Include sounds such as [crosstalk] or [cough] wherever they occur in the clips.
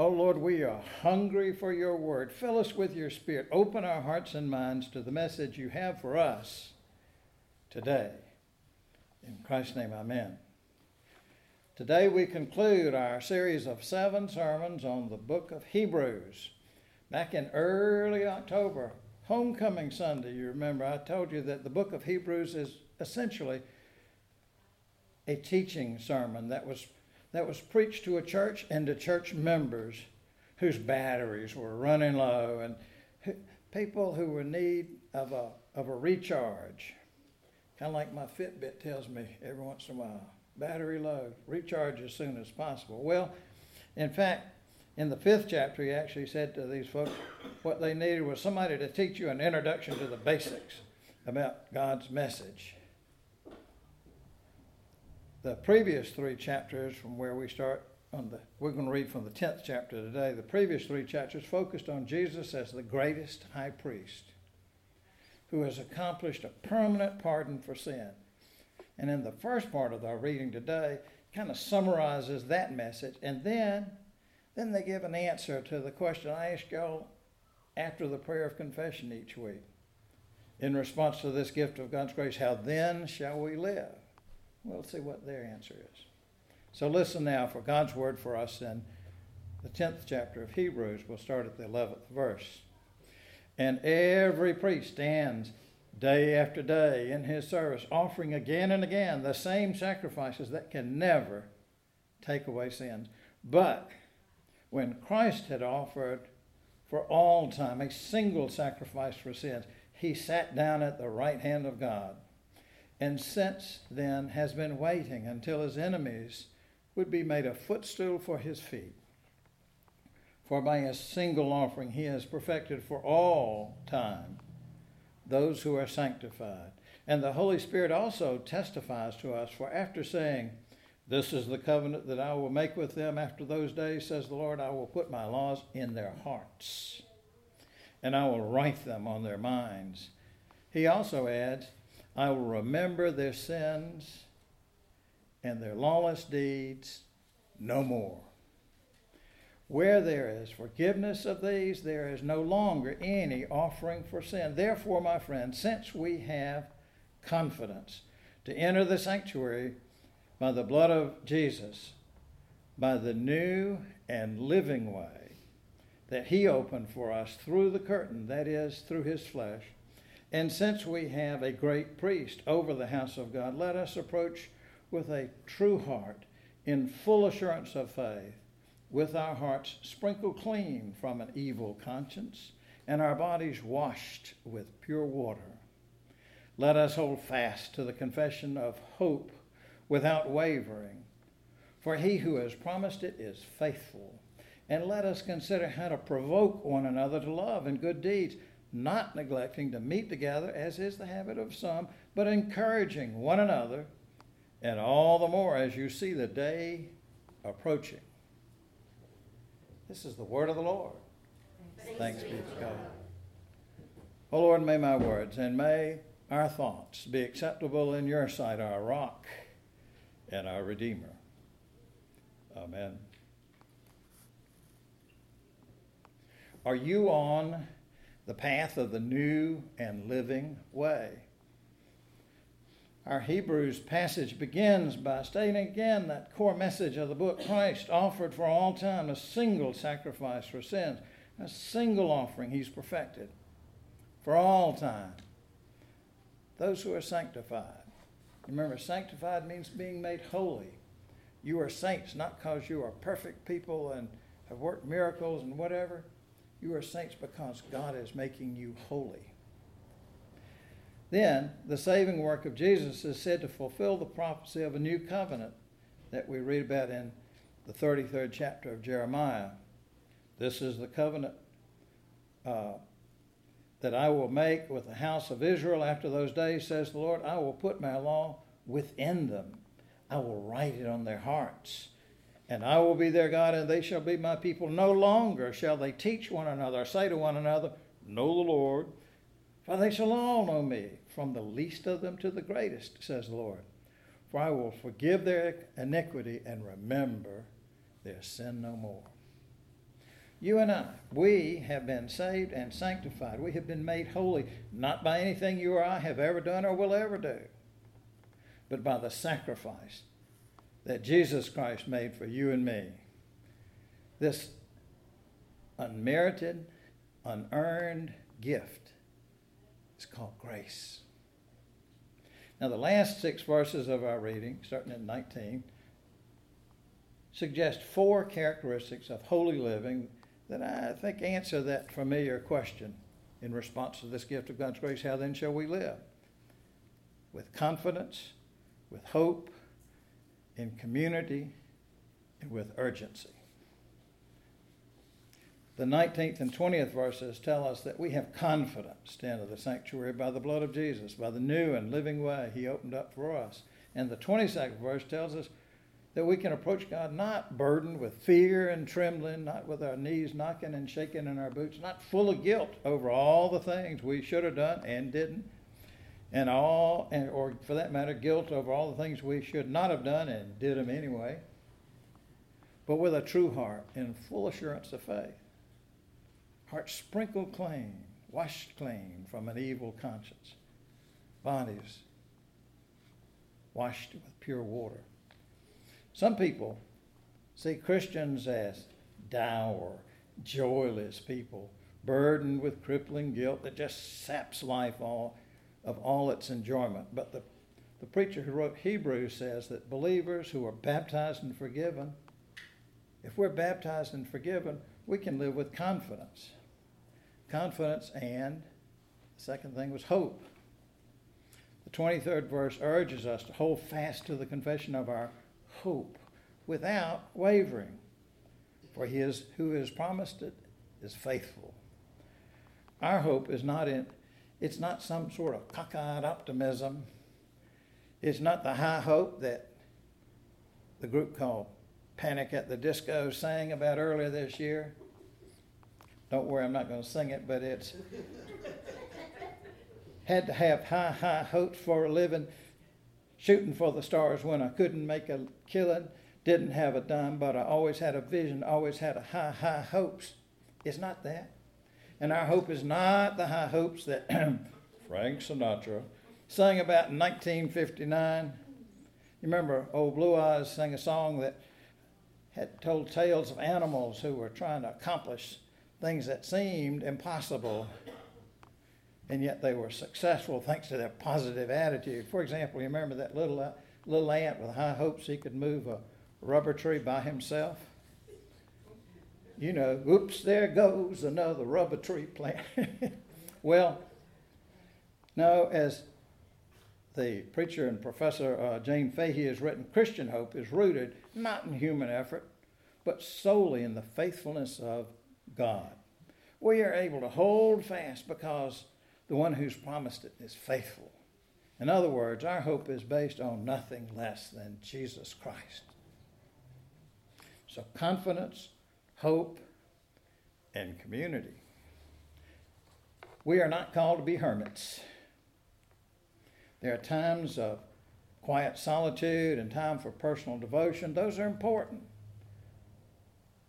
Oh Lord, we are hungry for your word. Fill us with your spirit. Open our hearts and minds to the message you have for us today. In Christ's name, amen. Today we conclude our series of seven sermons on the book of Hebrews. Back in early October, Homecoming Sunday, you remember, I told you that the book of Hebrews is essentially a teaching sermon that was, that was preached to a church and to church members whose batteries were running low and people who were in need of a, of a recharge. Kind of like my Fitbit tells me every once in a while battery low, recharge as soon as possible. Well, in fact, in the fifth chapter, he actually said to these folks what they needed was somebody to teach you an introduction to the basics about God's message. The previous three chapters, from where we start on the, we're going to read from the 10th chapter today. The previous three chapters focused on Jesus as the greatest high priest who has accomplished a permanent pardon for sin. And in the first part of our reading today, kind of summarizes that message. And then, then they give an answer to the question I ask y'all after the prayer of confession each week. In response to this gift of God's grace, how then shall we live? We'll see what their answer is. So listen now for God's word for us in the 10th chapter of Hebrews. We'll start at the 11th verse. And every priest stands day after day in his service, offering again and again the same sacrifices that can never take away sins. But when Christ had offered for all time a single sacrifice for sins, he sat down at the right hand of God. And since then has been waiting until his enemies would be made a footstool for his feet. For by a single offering he has perfected for all time those who are sanctified. And the Holy Spirit also testifies to us, for after saying, This is the covenant that I will make with them after those days, says the Lord, I will put my laws in their hearts, and I will write them on their minds. He also adds, I will remember their sins and their lawless deeds no more. Where there is forgiveness of these, there is no longer any offering for sin. Therefore, my friends, since we have confidence to enter the sanctuary by the blood of Jesus, by the new and living way that he opened for us through the curtain, that is, through his flesh, and since we have a great priest over the house of God, let us approach with a true heart in full assurance of faith with our hearts sprinkled clean from an evil conscience and our bodies washed with pure water. Let us hold fast to the confession of hope without wavering, for he who has promised it is faithful. And let us consider how to provoke one another to love and good deeds, not neglecting to meet together, as is the habit of some, but encouraging one another, and all the more as you see the day approaching. This is the word of the Lord. Thanks, Thanks be to God. O oh Lord, may my words and may our thoughts be acceptable in your sight, our rock and our Redeemer. Amen. Are you on the path of the new and living way? Our Hebrews passage begins by stating again that core message of the book Christ offered for all time a single sacrifice for sins, a single offering he's perfected for all time. Those who are sanctified. Remember, sanctified means being made holy. You are saints not because you are perfect people and have worked miracles and whatever. You are saints because God is making you holy. Then the saving work of Jesus is said to fulfill the prophecy of a new covenant that we read about in the 33rd chapter of Jeremiah. This is the covenant uh, that I will make with the house of Israel after those days, says the Lord. I will put my law within them, I will write it on their hearts. And I will be their God, and they shall be my people. No longer shall they teach one another, say to one another, Know the Lord, for they shall all know me, from the least of them to the greatest, says the Lord. For I will forgive their iniquity and remember their sin no more. You and I, we have been saved and sanctified. We have been made holy, not by anything you or I have ever done or will ever do, but by the sacrifice that Jesus Christ made for you and me. This unmerited, unearned gift is called grace. Now, the last six verses of our reading, starting at 19, suggest four characteristics of holy living that I think answer that familiar question in response to this gift of God's grace how then shall we live? With confidence, with hope, in community, and with urgency. The 19th and 20th verses tell us that we have confidence to enter the sanctuary by the blood of Jesus, by the new and living way He opened up for us. And the 22nd verse tells us that we can approach God not burdened with fear and trembling, not with our knees knocking and shaking in our boots, not full of guilt over all the things we should have done and didn't, and all, and, or for that matter, guilt over all the things we should not have done and did them anyway, but with a true heart and full assurance of faith. Heart sprinkled clean, washed clean from an evil conscience, bodies washed with pure water some people see Christians as dour, joyless people, burdened with crippling guilt that just saps life all, of all its enjoyment. But the, the preacher who wrote Hebrews says that believers who are baptized and forgiven, if we're baptized and forgiven, we can live with confidence. Confidence and the second thing was hope. The 23rd verse urges us to hold fast to the confession of our hope without wavering. For he is, who has promised it is faithful. Our hope is not in, it's not some sort of cockeyed optimism. It's not the high hope that the group called Panic at the Disco sang about earlier this year. Don't worry, I'm not going to sing it, but it's [laughs] had to have high, high hopes for a living shooting for the stars when I couldn't make a killing, didn't have a dime, but I always had a vision, always had a high, high hopes. It's not that. And our hope is not the high hopes that [clears throat] Frank Sinatra sang about in 1959. You remember old Blue Eyes sang a song that had told tales of animals who were trying to accomplish things that seemed impossible and yet they were successful thanks to their positive attitude. For example, you remember that little, uh, little ant with high hopes he could move a rubber tree by himself? You know, oops, there goes another rubber tree plant. [laughs] well, no, as the preacher and professor uh, Jane Fahey has written, Christian hope is rooted not in human effort, but solely in the faithfulness of God. We are able to hold fast because the one who's promised it is faithful. In other words, our hope is based on nothing less than Jesus Christ. So, confidence, hope, and community. We are not called to be hermits. There are times of quiet solitude and time for personal devotion. Those are important.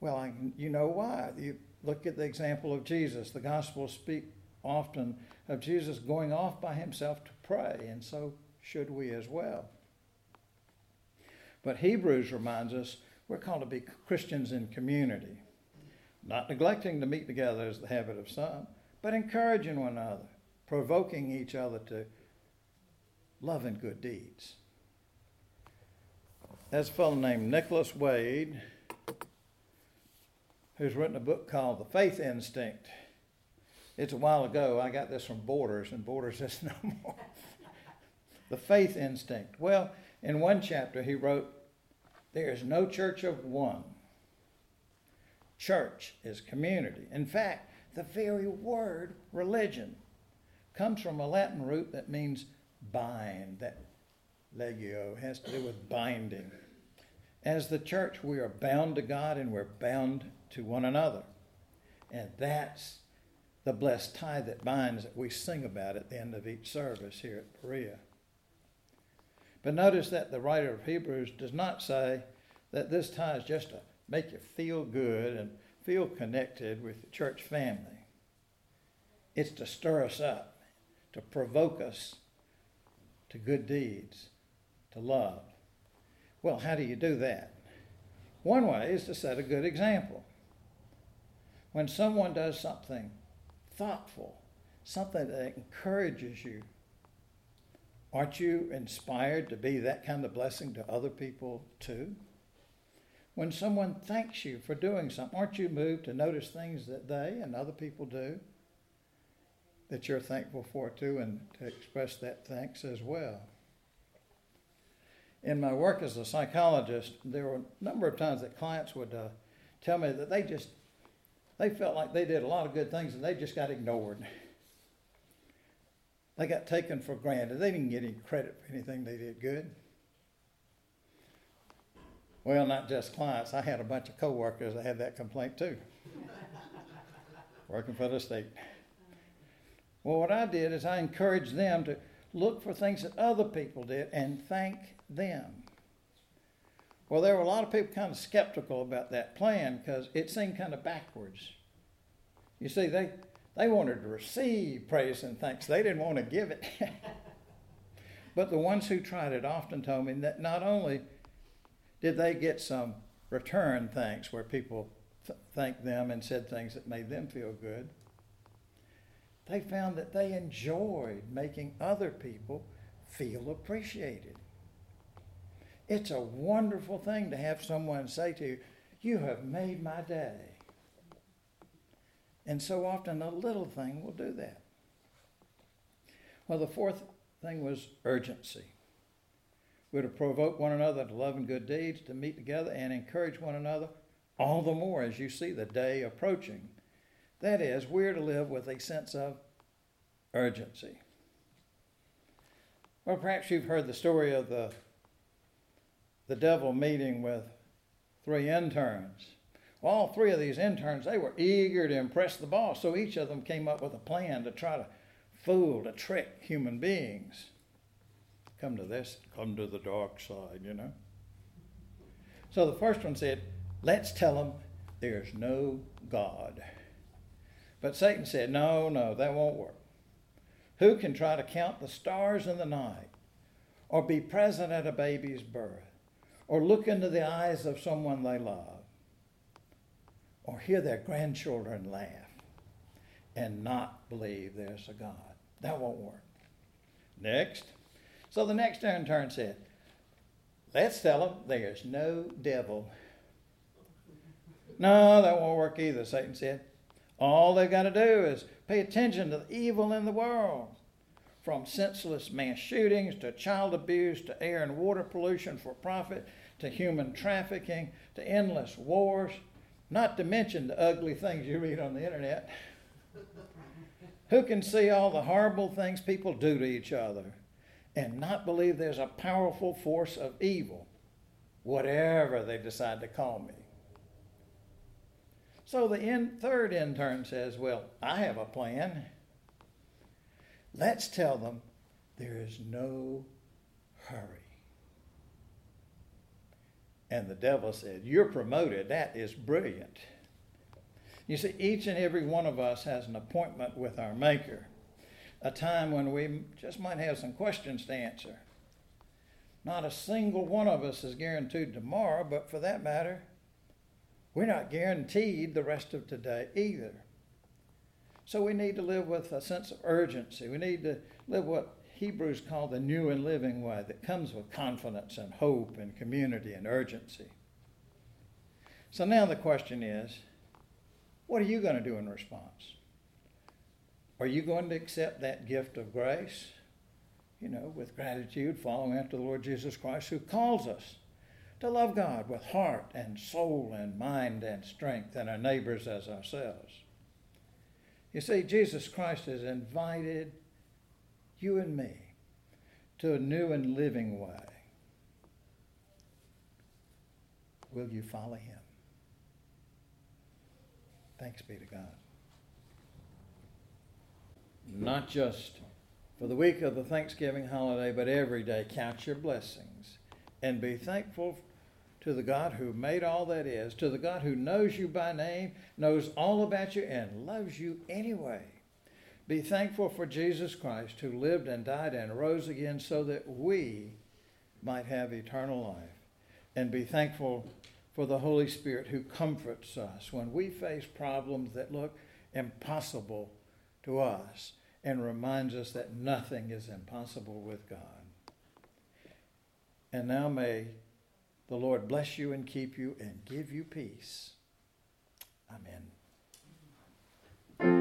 Well, I, you know why. You look at the example of Jesus. The Gospels speak often of Jesus going off by himself to pray, and so should we as well. But Hebrews reminds us we're called to be Christians in community, not neglecting to meet together as the habit of some, but encouraging one another, provoking each other to love and good deeds. There's a fellow named Nicholas Wade who's written a book called The Faith Instinct. It's a while ago. I got this from Borders, and Borders [laughs] is no more. the faith instinct. Well, in one chapter, he wrote, There is no church of one. Church is community. In fact, the very word religion comes from a Latin root that means bind. That legio has to do with binding. As the church, we are bound to God and we're bound to one another. And that's the blessed tie that binds that we sing about at the end of each service here at Berea. But notice that the writer of Hebrews does not say that this tie is just to make you feel good and feel connected with the church family. It's to stir us up, to provoke us to good deeds, to love. Well, how do you do that? One way is to set a good example. When someone does something thoughtful, something that encourages you, aren't you inspired to be that kind of blessing to other people too? When someone thanks you for doing something, aren't you moved to notice things that they and other people do that you're thankful for too and to express that thanks as well? In my work as a psychologist, there were a number of times that clients would uh, tell me that they just they felt like they did a lot of good things and they just got ignored. [laughs] They got taken for granted. They didn't get any credit for anything they did good. Well, not just clients. I had a bunch of coworkers that had that complaint too, [laughs] working for the state. Well, what I did is I encouraged them to look for things that other people did and thank them. Well, there were a lot of people kind of skeptical about that plan because it seemed kind of backwards. You see, they, they wanted to receive praise and thanks, they didn't want to give it. [laughs] but the ones who tried it often told me that not only did they get some return thanks where people th- thanked them and said things that made them feel good, they found that they enjoyed making other people feel appreciated. It's a wonderful thing to have someone say to you, You have made my day. And so often a little thing will do that. Well, the fourth thing was urgency. We're to provoke one another to love and good deeds, to meet together and encourage one another, all the more as you see the day approaching. That is, we're to live with a sense of urgency. Well, perhaps you've heard the story of the, the devil meeting with three interns. All three of these interns, they were eager to impress the boss, so each of them came up with a plan to try to fool, to trick human beings. Come to this, come to the dark side, you know. So the first one said, Let's tell them there's no God. But Satan said, No, no, that won't work. Who can try to count the stars in the night, or be present at a baby's birth, or look into the eyes of someone they love, or hear their grandchildren laugh and not believe there's a God? That won't work. Next. So the next intern said, Let's tell them there's no devil. No, that won't work either, Satan said. All they've got to do is pay attention to the evil in the world. From senseless mass shootings to child abuse to air and water pollution for profit to human trafficking to endless wars, not to mention the ugly things you read on the internet. Who can see all the horrible things people do to each other? and not believe there's a powerful force of evil, whatever they decide to call me. So the in, third intern says, Well, I have a plan. Let's tell them there is no hurry. And the devil said, You're promoted. That is brilliant. You see, each and every one of us has an appointment with our Maker a time when we just might have some questions to answer. Not a single one of us is guaranteed tomorrow, but for that matter, we're not guaranteed the rest of today either. So we need to live with a sense of urgency. We need to live what Hebrews call the new and living way that comes with confidence and hope and community and urgency. So now the question is what are you going to do in response? Are you going to accept that gift of grace? You know, with gratitude, following after the Lord Jesus Christ, who calls us to love God with heart and soul and mind and strength and our neighbors as ourselves. You see, Jesus Christ has invited you and me to a new and living way. Will you follow him? Thanks be to God not just for the week of the Thanksgiving holiday, but every day. Count your blessings and be thankful to the God who made all that is, to the God who knows you by name, knows all about you, and loves you anyway. Be thankful for Jesus Christ who lived and died and rose again so that we might have eternal life. And be thankful for the Holy Spirit who comforts us when we face problems that look impossible to us and reminds us that nothing is impossible with God. And now may the Lord bless you and keep you and give you peace. Amen.